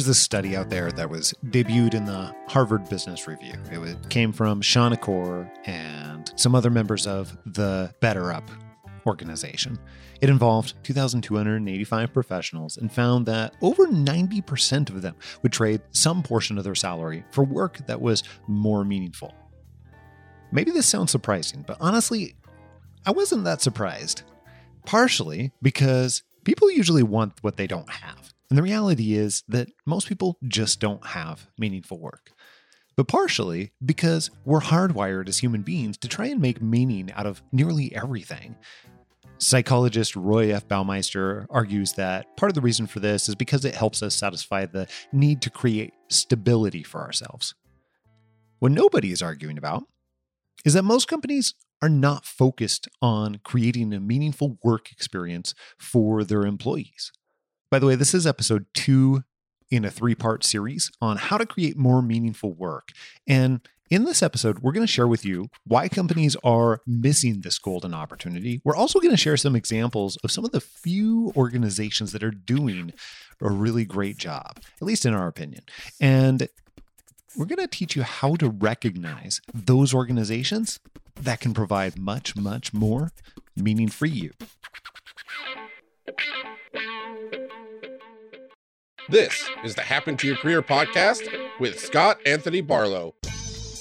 there's this study out there that was debuted in the Harvard Business Review. It came from Shawn Achor and some other members of the BetterUp organization. It involved 2,285 professionals and found that over 90% of them would trade some portion of their salary for work that was more meaningful. Maybe this sounds surprising, but honestly, I wasn't that surprised. Partially because people usually want what they don't have. And the reality is that most people just don't have meaningful work. But partially because we're hardwired as human beings to try and make meaning out of nearly everything. Psychologist Roy F. Baumeister argues that part of the reason for this is because it helps us satisfy the need to create stability for ourselves. What nobody is arguing about is that most companies are not focused on creating a meaningful work experience for their employees. By the way, this is episode two in a three part series on how to create more meaningful work. And in this episode, we're going to share with you why companies are missing this golden opportunity. We're also going to share some examples of some of the few organizations that are doing a really great job, at least in our opinion. And we're going to teach you how to recognize those organizations that can provide much, much more meaning for you. This is the Happen to Your Career podcast with Scott Anthony Barlow.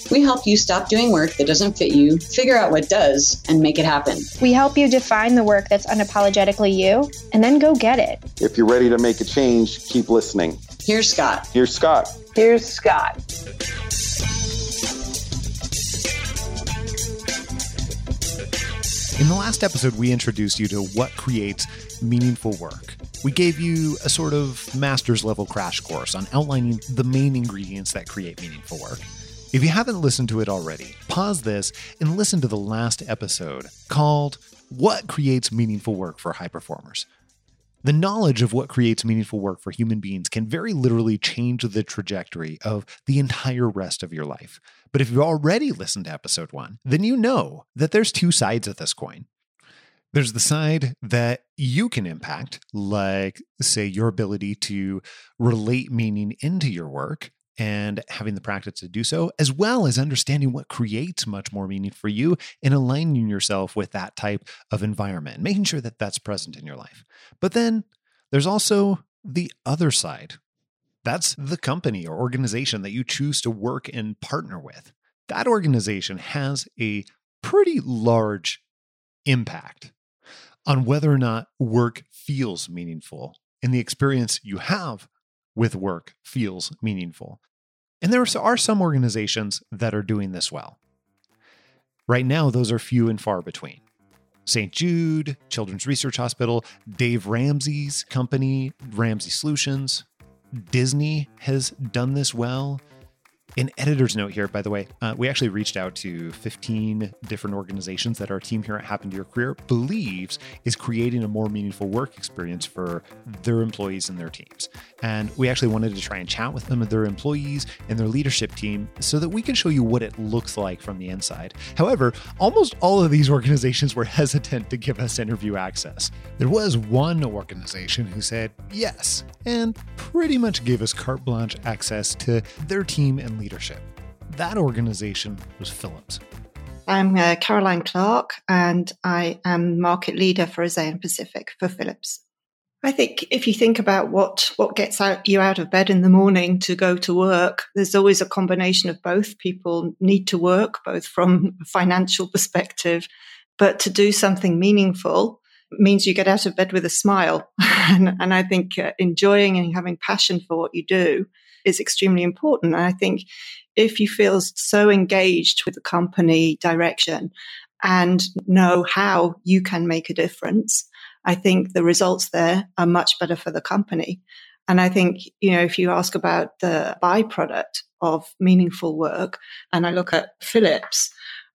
We help you stop doing work that doesn't fit you, figure out what does, and make it happen. We help you define the work that's unapologetically you, and then go get it. If you're ready to make a change, keep listening. Here's Scott. Here's Scott. Here's Scott. In the last episode, we introduced you to what creates meaningful work. We gave you a sort of master's level crash course on outlining the main ingredients that create meaningful work. If you haven't listened to it already, pause this and listen to the last episode called What Creates Meaningful Work for High Performers. The knowledge of what creates meaningful work for human beings can very literally change the trajectory of the entire rest of your life. But if you've already listened to episode one, then you know that there's two sides of this coin. There's the side that you can impact, like, say, your ability to relate meaning into your work and having the practice to do so, as well as understanding what creates much more meaning for you and aligning yourself with that type of environment, making sure that that's present in your life. But then there's also the other side. That's the company or organization that you choose to work and partner with. That organization has a pretty large impact on whether or not work feels meaningful and the experience you have with work feels meaningful. And there are some organizations that are doing this well. Right now, those are few and far between. St. Jude, Children's Research Hospital, Dave Ramsey's company, Ramsey Solutions, Disney has done this well. An editor's note here, by the way, uh, we actually reached out to 15 different organizations that our team here at Happen to Your Career believes is creating a more meaningful work experience for their employees and their teams. And we actually wanted to try and chat with them and their employees and their leadership team so that we can show you what it looks like from the inside. However, almost all of these organizations were hesitant to give us interview access. There was one organization who said yes, and pretty much gave us carte blanche access to their team and leadership. That organization was Philips. I'm uh, Caroline Clark, and I am market leader for ASEAN Pacific for Philips. I think if you think about what what gets out, you out of bed in the morning to go to work, there's always a combination of both. People need to work, both from a financial perspective, but to do something meaningful means you get out of bed with a smile. and, and, I think uh, enjoying and having passion for what you do is extremely important. And I think if you feel so engaged with the company direction and know how you can make a difference, I think the results there are much better for the company. And I think, you know, if you ask about the byproduct of meaningful work, and I look at Philips,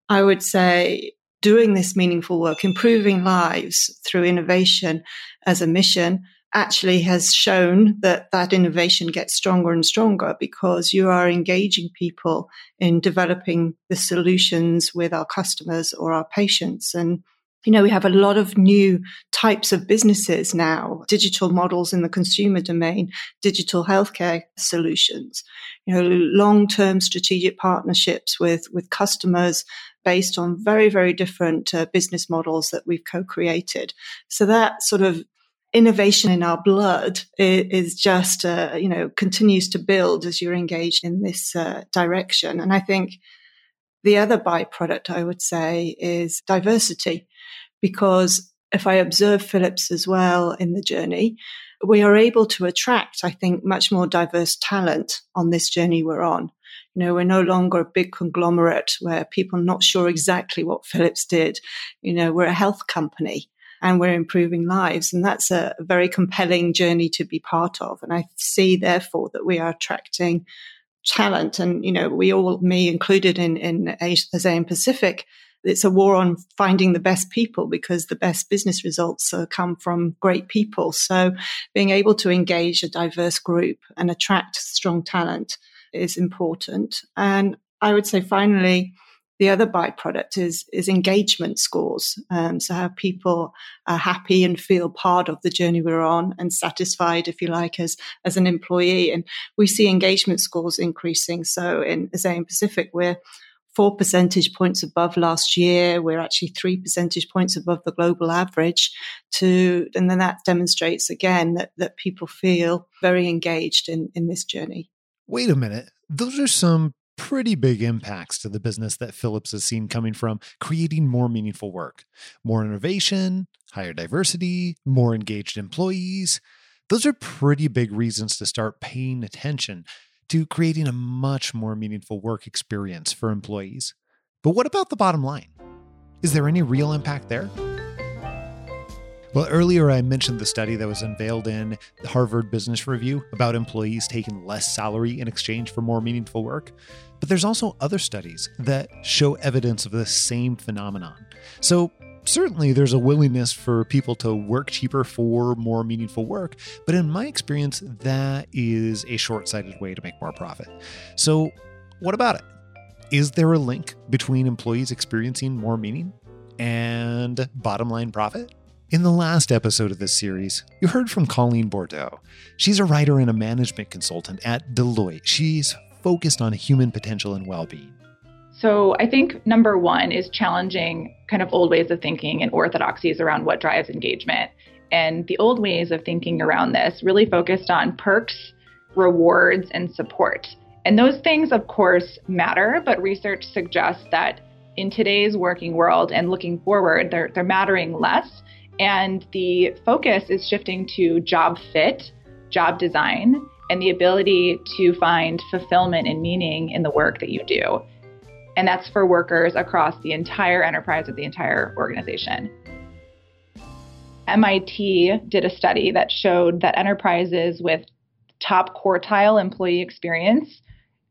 I would say doing this meaningful work, improving lives through innovation as a mission, actually has shown that that innovation gets stronger and stronger because you are engaging people in developing the solutions with our customers or our patients. And you know, we have a lot of new types of businesses now, digital models in the consumer domain, digital healthcare solutions, you know, long-term strategic partnerships with, with customers based on very, very different uh, business models that we've co-created. So that sort of innovation in our blood is, just, uh, you know, continues to build as you're engaged in this uh, direction. And I think the other byproduct, I would say, is diversity, because if I observe Philips as well in the journey, we are able to attract, I think, much more diverse talent on this journey we're on. You know, we're no longer a big conglomerate where people are not sure exactly what Philips did. You know, we're a health company and we're improving lives. And that's a very compelling journey to be part of. And I see, therefore, that we are attracting talent. And, you know, we all, me included in, in ASEAN Pacific, it's a war on finding the best people because the best business results come from great people. So being able to engage a diverse group and attract strong talent is important. And I would say finally, the other byproduct is is engagement scores. Um, so how people are happy and feel part of the journey we're on and satisfied, if you like, as as an employee. And we see engagement scores increasing. So in ASEAN Pacific, we're four percentage points above last year. We're actually three percentage points above the global average. To and then that demonstrates again that that people feel very engaged in in this journey. Wait a minute. Those are some pretty big impacts to the business that Philips has seen coming from creating more meaningful work, more innovation, higher diversity, more engaged employees. Those are pretty big reasons to start paying attention to creating a much more meaningful work experience for employees. But what about the bottom line? Is there any real impact there? Well, earlier I mentioned the study that was unveiled in the Harvard Business Review about employees taking less salary in exchange for more meaningful work. But there's also other studies that show evidence of the same phenomenon. So certainly there's a willingness for people to work cheaper for more meaningful work, but in my experience, that is a short sighted way to make more profit. So, what about it? Is there a link between employees experiencing more meaning and bottom line profit? In the last episode of this series, you heard from Colleen Bordeaux. She's a writer and a management consultant at Deloitte. She's focused on human potential and well being. So, I think number one is challenging kind of old ways of thinking and orthodoxies around what drives engagement. And the old ways of thinking around this really focused on perks, rewards, and support. And those things, of course, matter, but research suggests that in today's working world and looking forward, they're, they're mattering less and the focus is shifting to job fit, job design, and the ability to find fulfillment and meaning in the work that you do. And that's for workers across the entire enterprise of the entire organization. MIT did a study that showed that enterprises with top quartile employee experience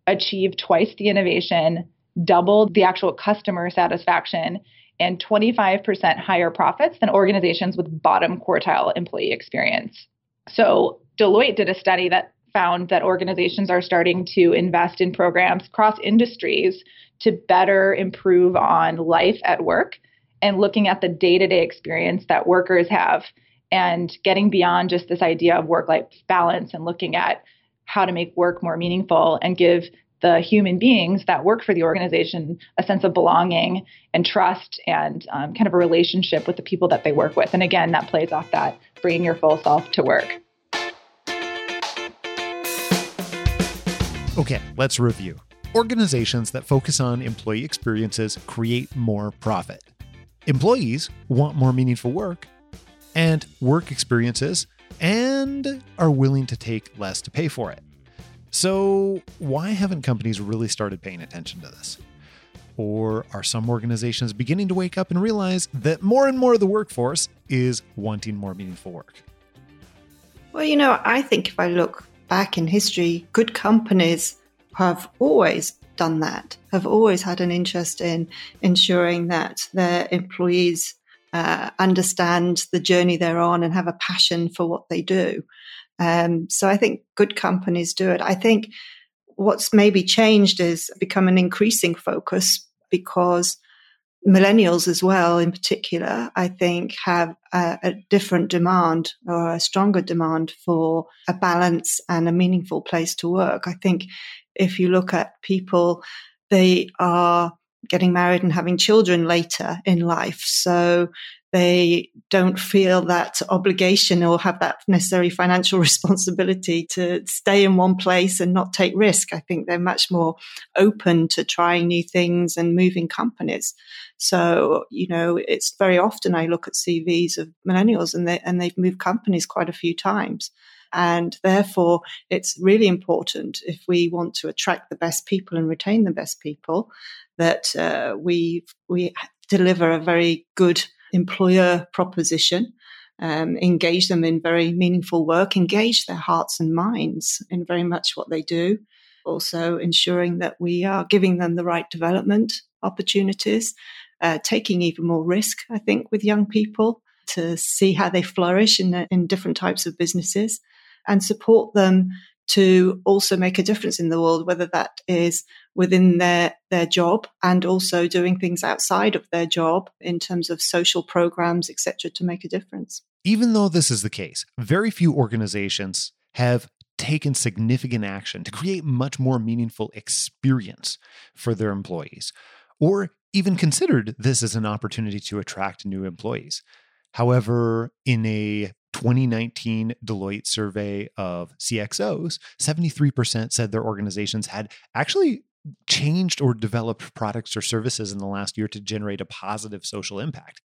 achieved twice the innovation, doubled the actual customer satisfaction, and 25% higher profits than organizations with bottom quartile employee experience. So, Deloitte did a study that found that organizations are starting to invest in programs across industries to better improve on life at work and looking at the day to day experience that workers have and getting beyond just this idea of work life balance and looking at how to make work more meaningful and give the human beings that work for the organization a sense of belonging and trust and um, kind of a relationship with the people that they work with. And again, that plays off that bringing your full self to work. Okay, let's review. Organizations that focus on employee experiences create more profit. Employees want more meaningful work and work experiences and are willing to take less to pay for it. So, why haven't companies really started paying attention to this? Or are some organizations beginning to wake up and realize that more and more of the workforce is wanting more meaningful work? Well, you know, I think if I look back in history, good companies have always done that, have always had an interest in ensuring that their employees uh, understand the journey they're on and have a passion for what they do. Um, so I think good companies do it. I think what's maybe changed is become an increasing focus because millennials as well, in particular, I think have a, a, different demand or a stronger demand for a balance and a meaningful place to work. I think if you look at people, they are getting married and having children later in life. So they don't feel that obligation or have that necessary financial responsibility to stay in one place and not take risk. I think they're much more open to trying new things and moving companies. So, you know, it's very often I look at CVs of millennials and they and they've moved companies quite a few times. And therefore, it's really important if we want to attract the best people and retain the best people that uh, we we deliver a very good employer proposition, um, engage them in very meaningful work, engage their hearts and minds in very much what they do. Also, ensuring that we are giving them the right development opportunities, uh, taking even more risk, I think, with young people to see how they flourish in, in different types of businesses and support them to also make a difference in the world, whether that is within their, their job and also doing things outside of their job in terms of social programs, etc., to make a difference. Even though this is the case, very few organizations have taken significant action to create much more meaningful experience for their employees or even considered this as an opportunity to attract new employees. However, in a 2019 Deloitte survey of CXOs, 73% said their organizations had actually changed or developed products or services in the last year to generate a positive social impact.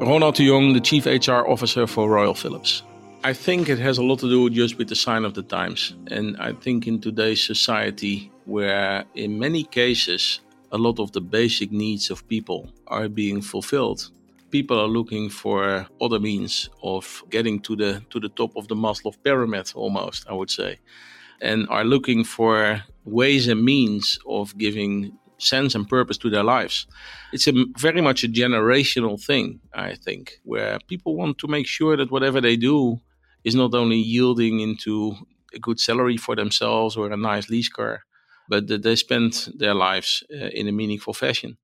Ronald de Jong, the Chief HR Officer for Royal Philips. I think it has a lot to do just with the sign of the times. And I think in today's society, where in many cases a lot of the basic needs of people are being fulfilled. People are looking for other means of getting to the to the top of the Maslow pyramid almost, I would say. And are looking for ways and means of giving sense and purpose to their lives. It's a very much a generational thing, I think, where people want to make sure that whatever they do is not only yielding into a good salary for themselves or a nice lease car, but that they spend their lives uh, in a meaningful fashion.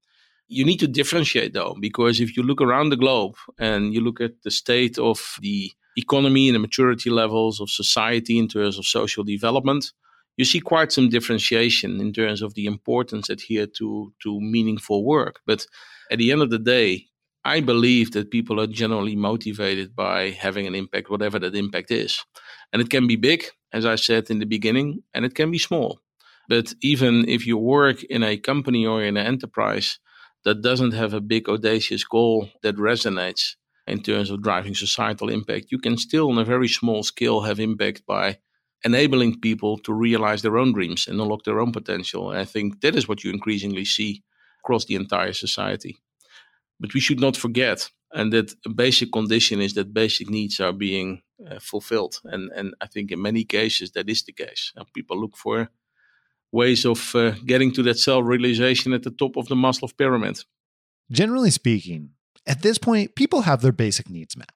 You need to differentiate though, because if you look around the globe and you look at the state of the economy and the maturity levels of society in terms of social development, you see quite some differentiation in terms of the importance adhered to to meaningful work. But at the end of the day, I believe that people are generally motivated by having an impact, whatever that impact is. And it can be big, as I said in the beginning, and it can be small. But even if you work in a company or in an enterprise that doesn't have a big, audacious goal that resonates in terms of driving societal impact, you can still, on a very small scale, have impact by enabling people to realize their own dreams and unlock their own potential. And I think that is what you increasingly see across the entire society. But we should not forget, and that a basic condition is that basic needs are being uh, fulfilled. And, and I think in many cases that is the case. And people look for ways of uh, getting to that self realization at the top of the Maslow pyramid. Generally speaking, at this point, people have their basic needs met.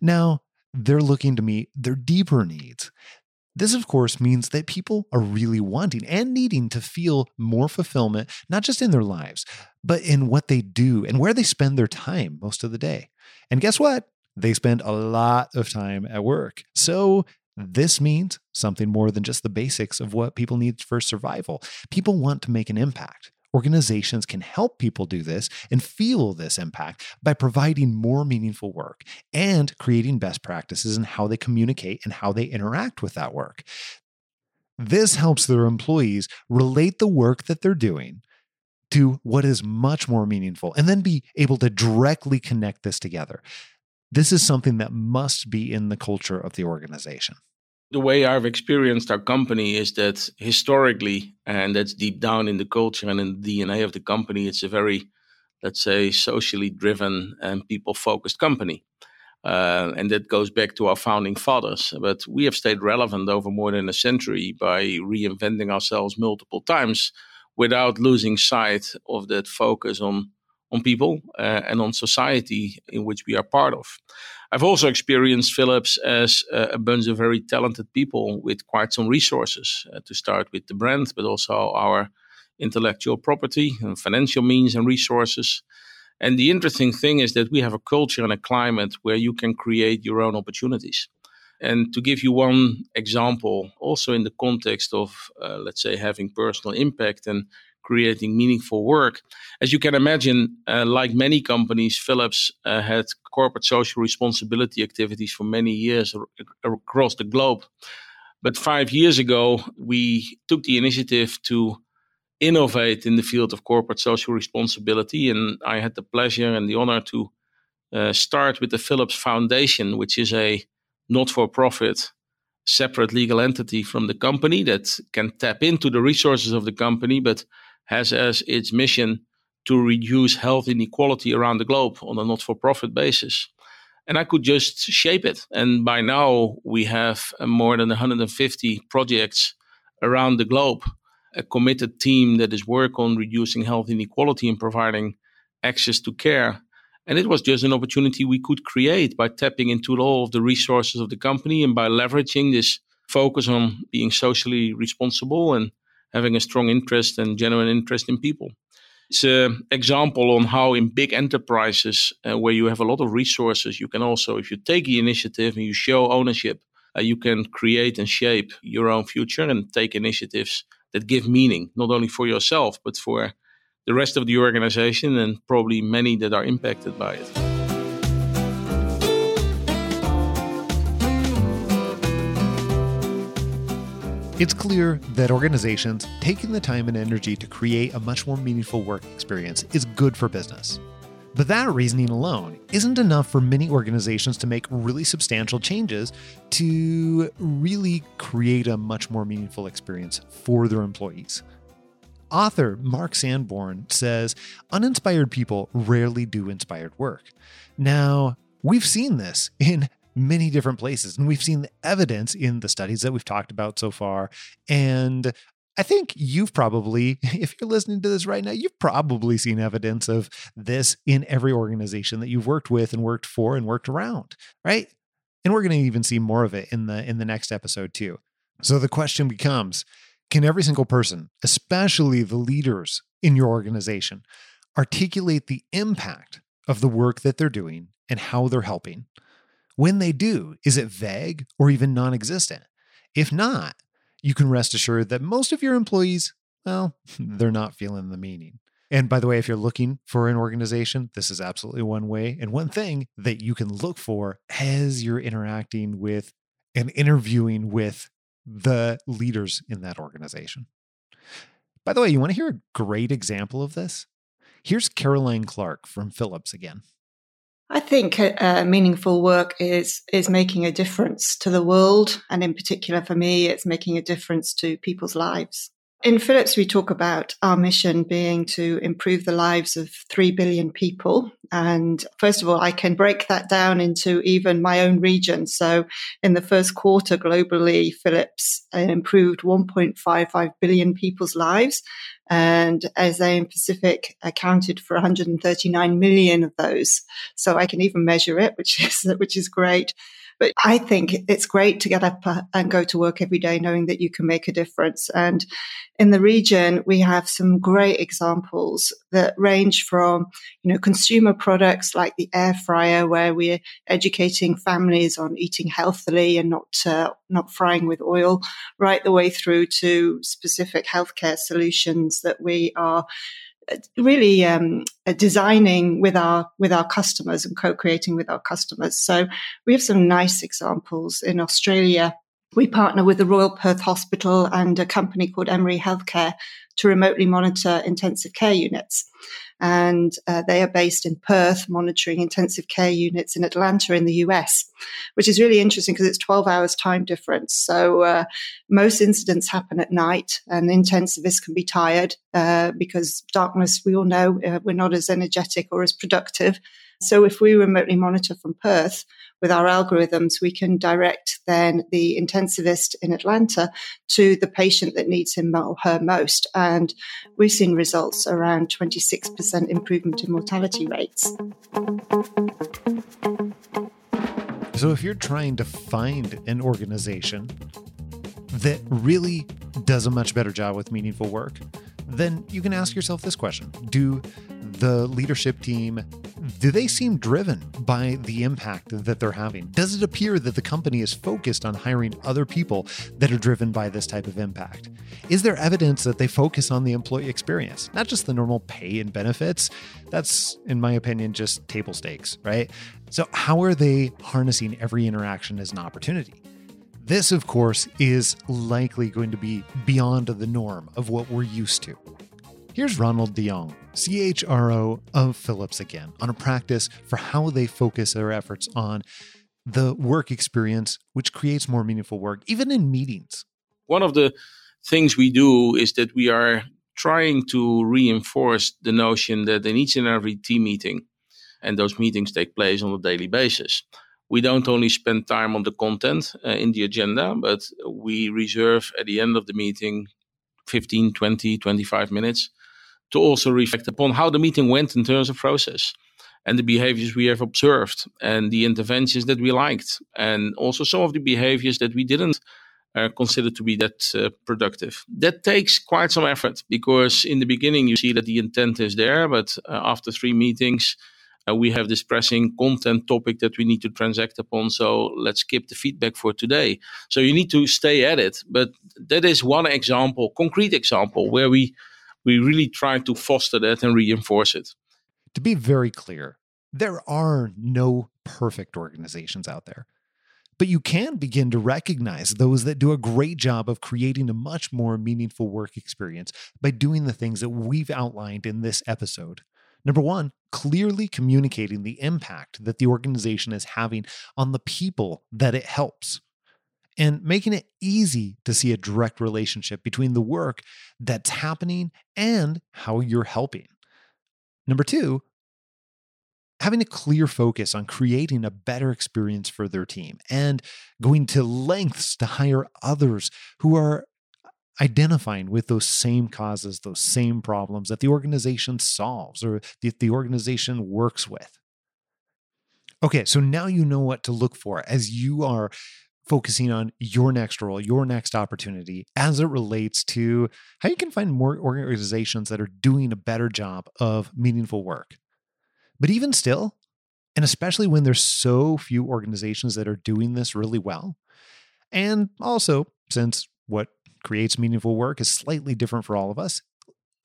Now, they're looking to meet their deeper needs. This, of course, means that people are really wanting and needing to feel more fulfillment, not just in their lives, but in what they do and where they spend their time most of the day. And guess what? They spend a lot of time at work. So this means something more than just the basics of what people need for survival. People want to make an impact. Organizations can help people do this and feel this impact by providing more meaningful work and creating best practices in how they communicate and how they interact with that work. This helps their employees relate the work that they're doing to what is much more meaningful and then be able to directly connect this together. This is something that must be in the culture of the organization the way I've experienced our company is that historically, and that's deep down in the culture and in the DNA of the company, it's a very, let's say, socially driven and people focused company. Uh, and that goes back to our founding fathers. But we have stayed relevant over more than a century by reinventing ourselves multiple times without losing sight of that focus on on people uh, and on society in which we are part of. I've also experienced Philips as a bunch of very talented people with quite some resources uh, to start with the brand, but also our intellectual property and financial means and resources. And the interesting thing is that we have a culture and a climate where you can create your own opportunities. And to give you one example, also in the context of, uh, let's say, having personal impact and creating meaningful work. As you can imagine, uh, like many companies, Philips uh, had corporate social responsibility activities for many years ar- across the globe. But five years ago, we took the initiative to innovate in the field of corporate social responsibility. And I had the pleasure and the honor to uh, start with the Philips Foundation, which is a not for profit separate legal entity from the company that can tap into the resources of the company, but has as its mission to reduce health inequality around the globe on a not for profit basis. And I could just shape it. And by now, we have uh, more than 150 projects around the globe, a committed team that is work on reducing health inequality and providing access to care. And it was just an opportunity we could create by tapping into all of the resources of the company and by leveraging this focus on being socially responsible and having a strong interest and genuine interest in people. It's an example on how in big enterprises uh, where you have a lot of resources, you can also, if you take the initiative and you show ownership, uh, you can create and shape your own future and take initiatives that give meaning, not only for yourself, but for the rest of the organization and probably many that are impacted by it. It's clear that organizations taking the time and energy to create a much more meaningful work experience is good for business. But that reasoning alone isn't enough for many organizations to make really substantial changes to really create a much more meaningful experience for their employees. Author Mark Sanborn says uninspired people rarely do inspired work. Now, we've seen this in many different places. And we've seen the evidence in the studies that we've talked about so far. And I think you've probably, if you're listening to this right now, you've probably seen evidence of this in every organization that you've worked with and worked for and worked around, right? And we're going to even see more of it in the in the next episode too. So the question becomes, can every single person, especially the leaders in your organization, articulate the impact of the work that they're doing and how they're helping? When they do, is it vague or even non existent? If not, you can rest assured that most of your employees, well, they're not feeling the meaning. And by the way, if you're looking for an organization, this is absolutely one way and one thing that you can look for as you're interacting with and interviewing with the leaders in that organization. By the way, you want to hear a great example of this? Here's Caroline Clark from Philips again. I think uh, meaningful work is is making a difference to the world, and in particular for me, it's making a difference to people's lives. In Philips, we talk about our mission being to improve the lives of 3 billion people. And first of all, I can break that down into even my own region. So in the first quarter globally, Philips uh, improved 1.55 billion people's lives. And ASEAN Pacific accounted for 139 million of those. So I can even measure it, which is, which is great. But I think it's great to get up uh, and go to work every day knowing that you can make a difference. And in the region, we have some great examples that range from, you know, consumer products like the air fryer, where we're educating families on eating healthily and not, uh, not frying with oil, right the way through to specific healthcare solutions that we are really um, uh, designing with our with our customers and co-creating with our customers. So we have some nice examples in Australia. We partner with the Royal Perth Hospital and a company called Emory Healthcare to remotely monitor intensive care units and uh, they are based in Perth, monitoring intensive care units in Atlanta in the US, which is really interesting because it's 12 hours time difference. So uh, most incidents happen at night, and intensivists can be tired uh, because darkness, we all know, uh, we're not as energetic or as productive. So if we remotely monitor from Perth with our algorithms, we can direct then the intensivist in Atlanta to the patient that needs him or her most. And we've seen results around 26% improvement in mortality rates. So, if you're trying to find an organization that really does a much better job with meaningful work, then you can ask yourself this question Do the leadership team do they seem driven by the impact that they're having? Does it appear that the company is focused on hiring other people that are driven by this type of impact? Is there evidence that they focus on the employee experience, not just the normal pay and benefits? That's, in my opinion, just table stakes, right? So, how are they harnessing every interaction as an opportunity? This, of course, is likely going to be beyond the norm of what we're used to. Here's Ronald de Jong, CHRO of Philips again, on a practice for how they focus their efforts on the work experience, which creates more meaningful work, even in meetings. One of the things we do is that we are trying to reinforce the notion that in each and every team meeting, and those meetings take place on a daily basis, we don't only spend time on the content uh, in the agenda, but we reserve at the end of the meeting 15, 20, 25 minutes to also reflect upon how the meeting went in terms of process and the behaviors we have observed and the interventions that we liked and also some of the behaviors that we didn't uh, consider to be that uh, productive. That takes quite some effort because in the beginning you see that the intent is there, but uh, after three meetings, uh, we have this pressing content topic that we need to transact upon. So let's skip the feedback for today. So you need to stay at it. But that is one example, concrete example, where we we really try to foster that and reinforce it. To be very clear, there are no perfect organizations out there. But you can begin to recognize those that do a great job of creating a much more meaningful work experience by doing the things that we've outlined in this episode. Number one, clearly communicating the impact that the organization is having on the people that it helps and making it easy to see a direct relationship between the work that's happening and how you're helping. Number two, having a clear focus on creating a better experience for their team and going to lengths to hire others who are identifying with those same causes, those same problems that the organization solves or that the organization works with. Okay, so now you know what to look for as you are focusing on your next role, your next opportunity as it relates to how you can find more organizations that are doing a better job of meaningful work. But even still, and especially when there's so few organizations that are doing this really well, and also since what creates meaningful work is slightly different for all of us,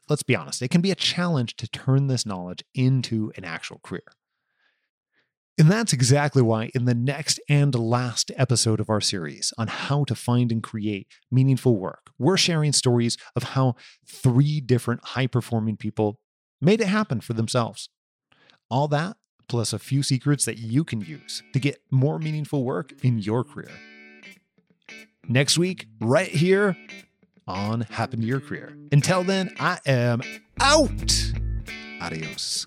let's be honest, it can be a challenge to turn this knowledge into an actual career. And that's exactly why, in the next and last episode of our series on how to find and create meaningful work, we're sharing stories of how three different high performing people made it happen for themselves. All that, plus a few secrets that you can use to get more meaningful work in your career. Next week, right here on Happen to Your Career. Until then, I am out. Adios.